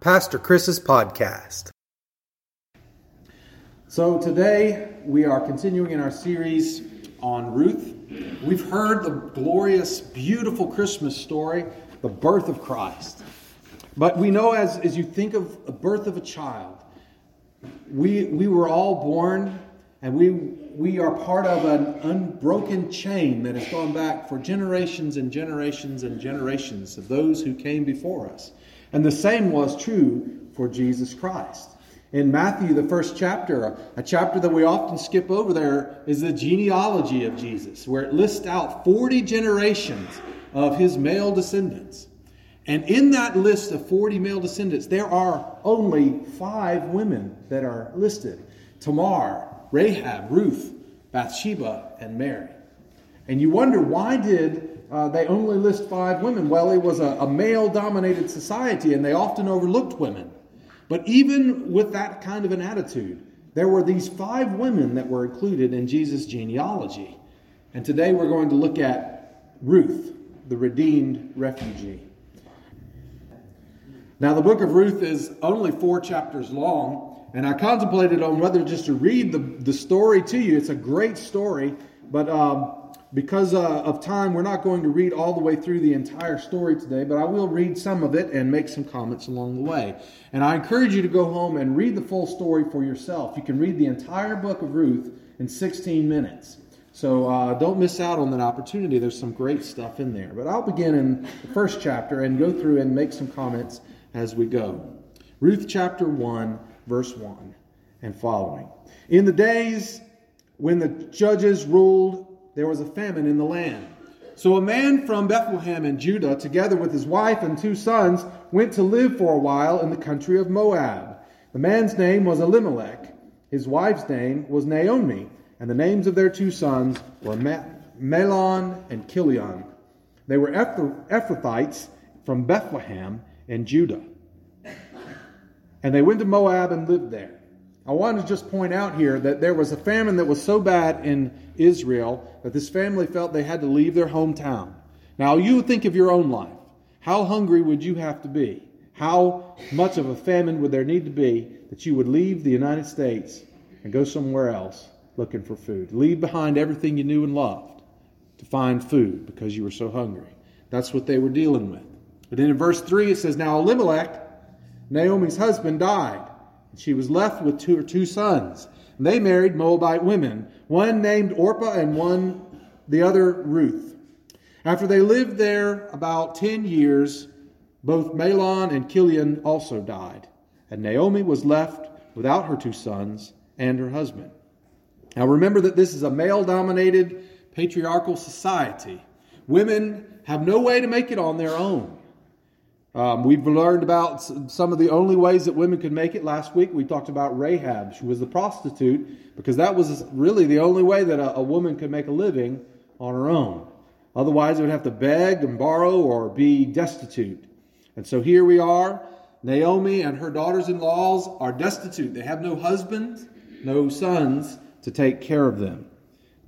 Pastor Chris's podcast. So today we are continuing in our series on Ruth. We've heard the glorious, beautiful Christmas story, the birth of Christ. But we know as, as you think of the birth of a child, we, we were all born and we, we are part of an unbroken chain that has gone back for generations and generations and generations of those who came before us. And the same was true for Jesus Christ. In Matthew, the first chapter, a chapter that we often skip over there, is the genealogy of Jesus, where it lists out 40 generations of his male descendants. And in that list of 40 male descendants, there are only five women that are listed Tamar, Rahab, Ruth, Bathsheba, and Mary. And you wonder why did uh, they only list five women? Well, it was a, a male dominated society and they often overlooked women. But even with that kind of an attitude, there were these five women that were included in Jesus' genealogy. And today we're going to look at Ruth, the redeemed refugee. Now, the book of Ruth is only four chapters long, and I contemplated on whether just to read the, the story to you. It's a great story, but um, because uh, of time, we're not going to read all the way through the entire story today, but I will read some of it and make some comments along the way. And I encourage you to go home and read the full story for yourself. You can read the entire book of Ruth in 16 minutes. So uh, don't miss out on that opportunity. There's some great stuff in there. But I'll begin in the first chapter and go through and make some comments as we go. Ruth chapter 1, verse 1 and following. In the days when the judges ruled, there was a famine in the land. So a man from Bethlehem in Judah, together with his wife and two sons, went to live for a while in the country of Moab. The man's name was Elimelech. His wife's name was Naomi, and the names of their two sons were Mahlon and Chilion. They were Ephrathites from Bethlehem and Judah. And they went to Moab and lived there. I want to just point out here that there was a famine that was so bad in Israel that this family felt they had to leave their hometown. Now, you think of your own life. How hungry would you have to be? How much of a famine would there need to be that you would leave the United States and go somewhere else looking for food? Leave behind everything you knew and loved to find food because you were so hungry. That's what they were dealing with. But then in verse 3 it says, Now Elimelech, Naomi's husband, died, she was left with two, her two sons. And they married Moabite women, one named Orpah and one the other Ruth. After they lived there about ten years, both Mahlon and Chilion also died, and Naomi was left without her two sons and her husband. Now remember that this is a male dominated patriarchal society. Women have no way to make it on their own. Um, we've learned about some of the only ways that women could make it. Last week we talked about Rahab. She was the prostitute because that was really the only way that a, a woman could make a living on her own. Otherwise, they would have to beg and borrow or be destitute. And so here we are. Naomi and her daughters in laws are destitute. They have no husbands, no sons to take care of them.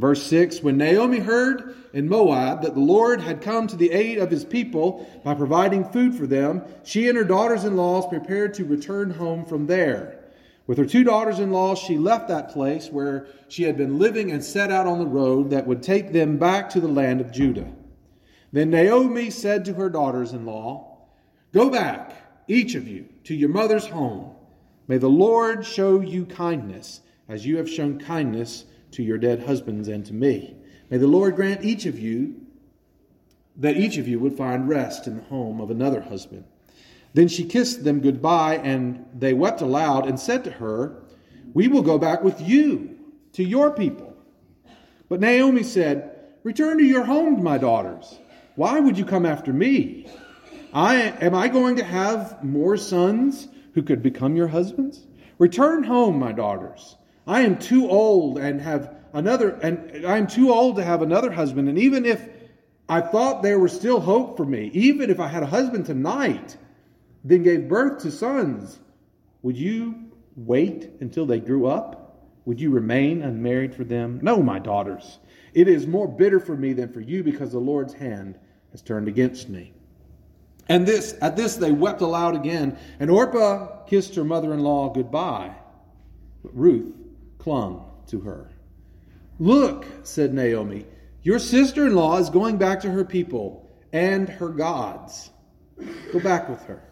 Verse 6 When Naomi heard in Moab that the Lord had come to the aid of his people by providing food for them, she and her daughters in laws prepared to return home from there. With her two daughters in law, she left that place where she had been living and set out on the road that would take them back to the land of Judah. Then Naomi said to her daughters in law, Go back, each of you, to your mother's home. May the Lord show you kindness, as you have shown kindness to your dead husbands and to me. May the Lord grant each of you that each of you would find rest in the home of another husband. Then she kissed them goodbye, and they wept aloud and said to her, We will go back with you to your people. But Naomi said, Return to your home, my daughters. Why would you come after me? I am I going to have more sons who could become your husbands? Return home, my daughters. I am too old and have another, and I'm too old to have another husband. And even if I thought there was still hope for me, even if I had a husband tonight, then gave birth to sons, would you wait until they grew up? Would you remain unmarried for them? No, my daughters. It is more bitter for me than for you because the Lord's hand has turned against me. And this at this they wept aloud again, and Orpah kissed her mother-in-law goodbye. But Ruth clung to her. Look, said Naomi, your sister-in-law is going back to her people and her gods. Go back with her.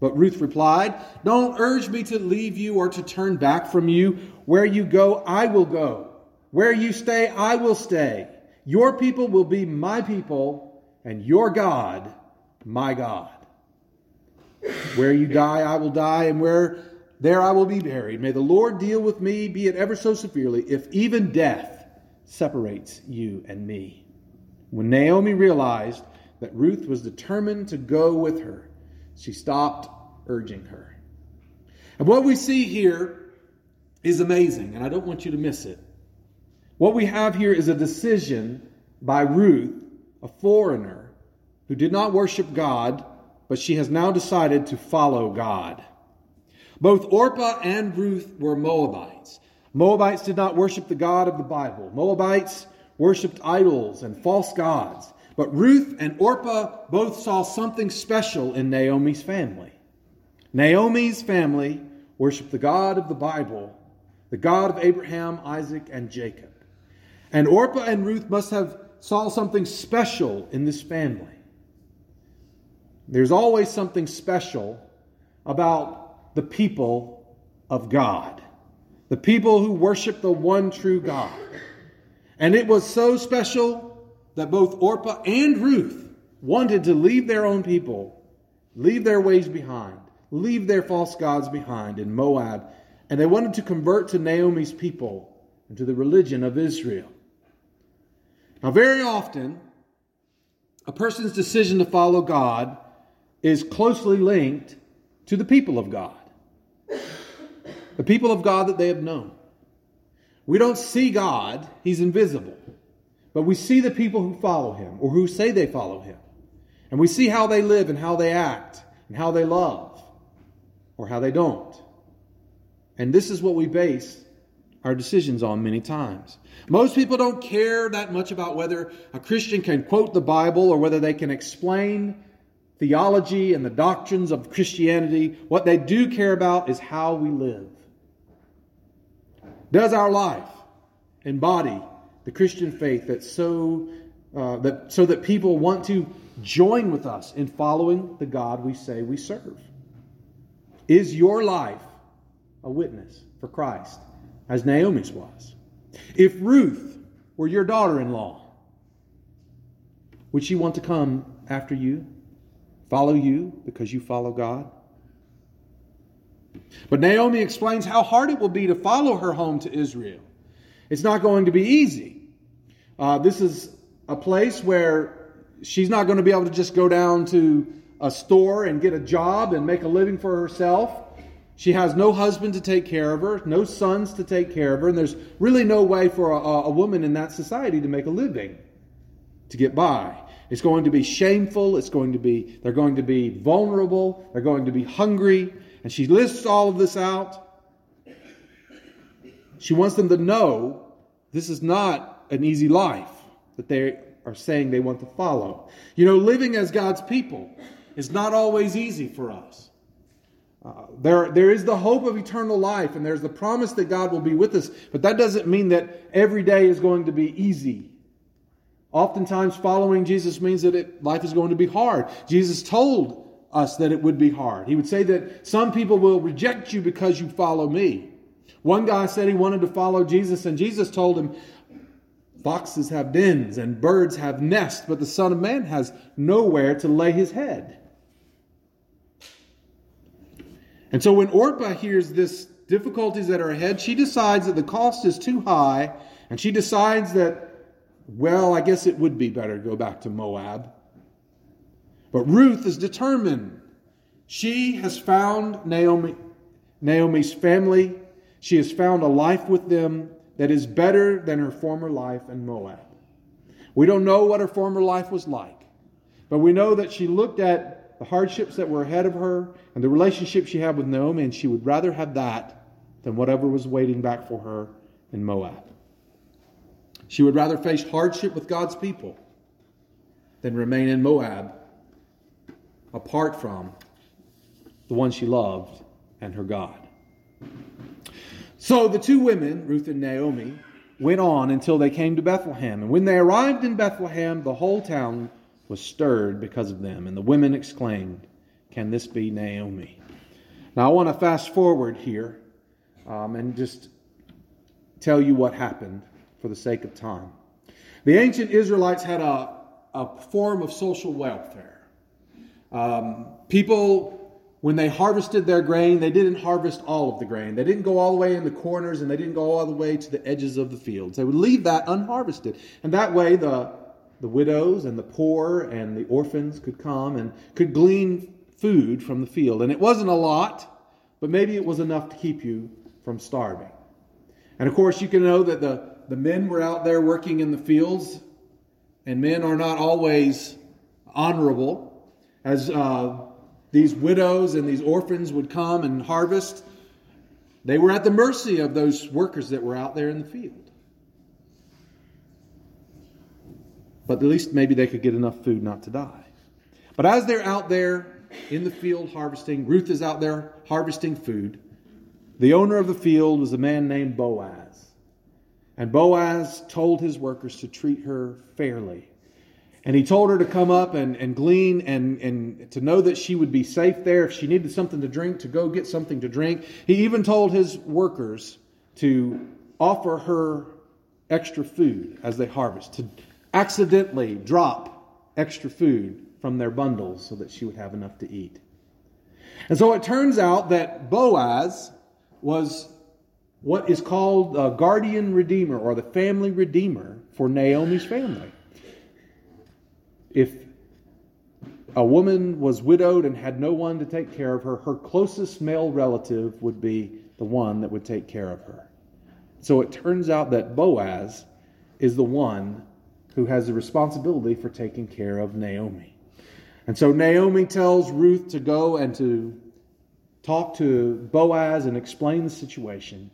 But Ruth replied, Don't urge me to leave you or to turn back from you. Where you go, I will go. Where you stay, I will stay. Your people will be my people, and your God, my God. Where you die, I will die, and where there I will be buried. May the Lord deal with me, be it ever so severely, if even death separates you and me. When Naomi realized that Ruth was determined to go with her, she stopped urging her. And what we see here is amazing, and I don't want you to miss it. What we have here is a decision by Ruth, a foreigner, who did not worship God, but she has now decided to follow God. Both Orpah and Ruth were Moabites. Moabites did not worship the God of the Bible. Moabites worshiped idols and false gods. But Ruth and Orpah both saw something special in Naomi's family. Naomi's family worshiped the God of the Bible, the God of Abraham, Isaac, and Jacob. And Orpah and Ruth must have saw something special in this family. There's always something special about the people of God, the people who worship the one true God. And it was so special that both Orpah and Ruth wanted to leave their own people, leave their ways behind, leave their false gods behind in Moab, and they wanted to convert to Naomi's people and to the religion of Israel. Now, very often, a person's decision to follow God is closely linked to the people of God, the people of God that they have known. We don't see God, He's invisible, but we see the people who follow Him or who say they follow Him. And we see how they live and how they act and how they love or how they don't. And this is what we base our decisions on many times. Most people don't care that much about whether a Christian can quote the Bible or whether they can explain theology and the doctrines of Christianity. What they do care about is how we live. Does our life embody the Christian faith that so uh, that so that people want to join with us in following the God we say we serve? Is your life a witness for Christ, as Naomi's was? If Ruth were your daughter in law, would she want to come after you, follow you because you follow God? But Naomi explains how hard it will be to follow her home to Israel. It's not going to be easy. Uh, this is a place where she's not going to be able to just go down to a store and get a job and make a living for herself. She has no husband to take care of her, no sons to take care of her, and there's really no way for a, a woman in that society to make a living, to get by. It's going to be shameful. It's going to be, they're going to be vulnerable. They're going to be hungry. And she lists all of this out. She wants them to know this is not an easy life that they are saying they want to follow. You know, living as God's people is not always easy for us. Uh, there, there is the hope of eternal life, and there's the promise that God will be with us, but that doesn't mean that every day is going to be easy. Oftentimes, following Jesus means that it, life is going to be hard. Jesus told us that it would be hard. He would say that some people will reject you because you follow me. One guy said he wanted to follow Jesus, and Jesus told him, Foxes have dens and birds have nests, but the Son of Man has nowhere to lay his head. And so when Orpah hears this difficulties that are ahead, she decides that the cost is too high, and she decides that, well, I guess it would be better to go back to Moab. But Ruth is determined. She has found Naomi, Naomi's family. She has found a life with them that is better than her former life in Moab. We don't know what her former life was like, but we know that she looked at the hardships that were ahead of her, and the relationship she had with Naomi, and she would rather have that than whatever was waiting back for her in Moab. She would rather face hardship with God's people than remain in Moab apart from the one she loved and her God. So the two women, Ruth and Naomi, went on until they came to Bethlehem. And when they arrived in Bethlehem, the whole town was stirred because of them. And the women exclaimed, Can this be Naomi? Now I want to fast forward here um, and just tell you what happened for the sake of time. The ancient Israelites had a, a form of social welfare. Um, people when they harvested their grain, they didn't harvest all of the grain. They didn't go all the way in the corners and they didn't go all the way to the edges of the fields. They would leave that unharvested. And that way, the, the widows and the poor and the orphans could come and could glean food from the field. And it wasn't a lot, but maybe it was enough to keep you from starving. And of course, you can know that the, the men were out there working in the fields, and men are not always honorable. As uh, these widows and these orphans would come and harvest, they were at the mercy of those workers that were out there in the field. But at least maybe they could get enough food not to die. But as they're out there in the field harvesting, Ruth is out there harvesting food. The owner of the field was a man named Boaz. And Boaz told his workers to treat her fairly and he told her to come up and, and glean and, and to know that she would be safe there. If she needed something to drink, to go get something to drink. He even told his workers to offer her extra food as they harvest, to accidentally drop extra food from their bundles so that she would have enough to eat. And so it turns out that Boaz was what is called a guardian redeemer or the family redeemer for Naomi's family if a woman was widowed and had no one to take care of her, her closest male relative would be the one that would take care of her. So it turns out that Boaz is the one who has the responsibility for taking care of Naomi. And so Naomi tells Ruth to go and to talk to Boaz and explain the situation.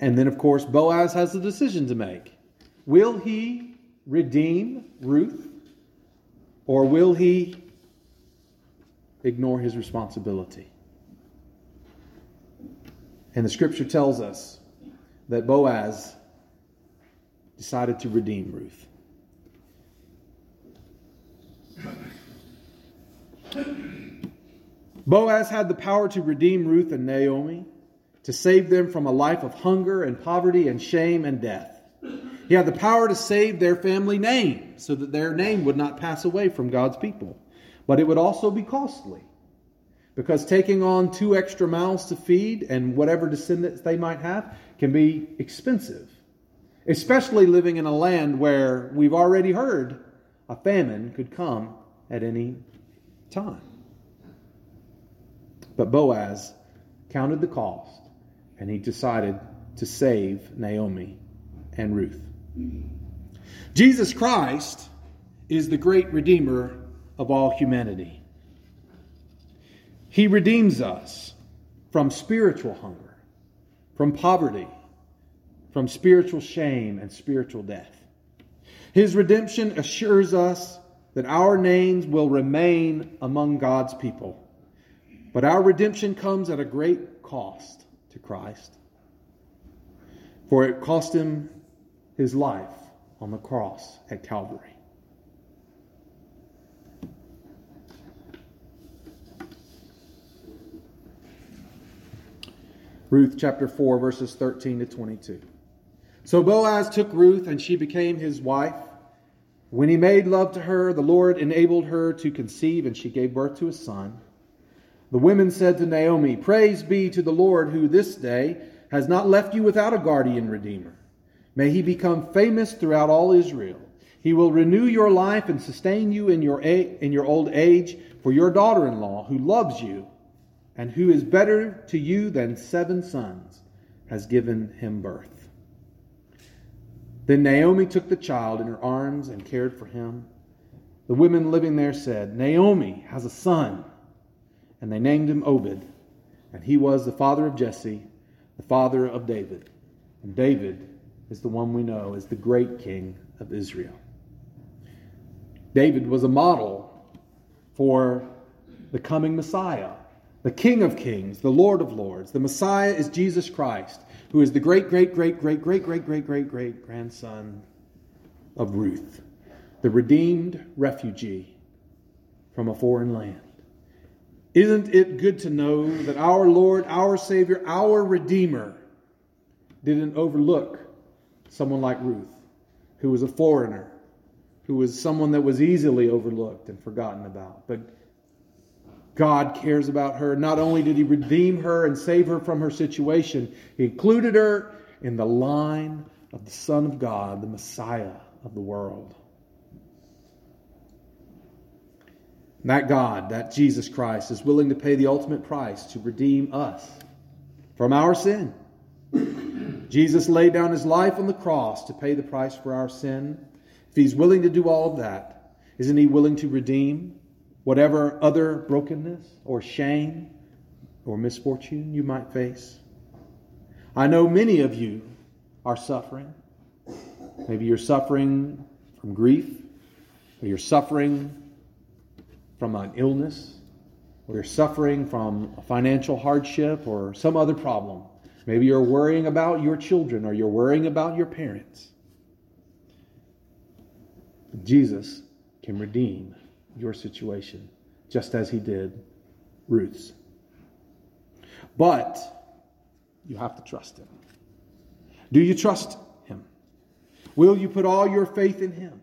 And then, of course, Boaz has a decision to make. Will he redeem Ruth, or will he ignore his responsibility? And the scripture tells us that Boaz decided to redeem Ruth. Boaz had the power to redeem Ruth and Naomi, to save them from a life of hunger and poverty and shame and death. He had the power to save their family name so that their name would not pass away from God's people. But it would also be costly because taking on two extra mouths to feed and whatever descendants they might have can be expensive, especially living in a land where we've already heard a famine could come at any time. But Boaz counted the cost and he decided to save Naomi and Ruth. Jesus Christ is the great Redeemer of all humanity. He redeems us from spiritual hunger, from poverty, from spiritual shame and spiritual death. His redemption assures us that our names will remain among God's people. But our redemption comes at a great cost to Christ. For it cost him his life on the cross at Calvary. Ruth chapter 4, verses 13 to 22. So Boaz took Ruth, and she became his wife. When he made love to her, the Lord enabled her to conceive, and she gave birth to a son. The women said to Naomi, Praise be to the Lord, who this day has not left you without a guardian redeemer. May he become famous throughout all Israel. He will renew your life and sustain you in your, in your old age for your daughter in law, who loves you and who is better to you than seven sons, has given him birth. Then Naomi took the child in her arms and cared for him. The women living there said, Naomi has a son. And they named him Obed. And he was the father of Jesse, the father of David. And David is the one we know as the great king of Israel. David was a model for the coming Messiah, the King of Kings, the Lord of Lords. The Messiah is Jesus Christ, who is the great, great, great, great, great, great, great, great, great grandson of Ruth, the redeemed refugee from a foreign land. Isn't it good to know that our Lord, our Savior, our Redeemer didn't overlook someone like Ruth, who was a foreigner, who was someone that was easily overlooked and forgotten about? But God cares about her. Not only did He redeem her and save her from her situation, He included her in the line of the Son of God, the Messiah of the world. And that God, that Jesus Christ, is willing to pay the ultimate price to redeem us from our sin. Jesus laid down his life on the cross to pay the price for our sin. If he's willing to do all of that, isn't he willing to redeem whatever other brokenness or shame or misfortune you might face? I know many of you are suffering. Maybe you're suffering from grief, or you're suffering from an illness, or you're suffering from a financial hardship or some other problem. Maybe you're worrying about your children or you're worrying about your parents. Jesus can redeem your situation just as he did Ruth's. But you have to trust him. Do you trust him? Will you put all your faith in him?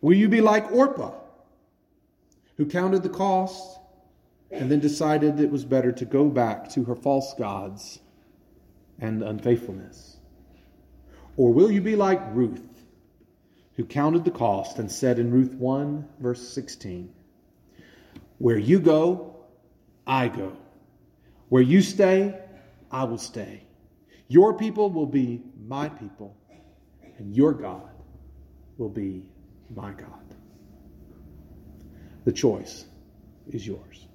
Will you be like Orpah? who counted the cost and then decided it was better to go back to her false gods and unfaithfulness? Or will you be like Ruth, who counted the cost and said in Ruth 1, verse 16, Where you go, I go. Where you stay, I will stay. Your people will be my people, and your God will be my God. The choice is yours.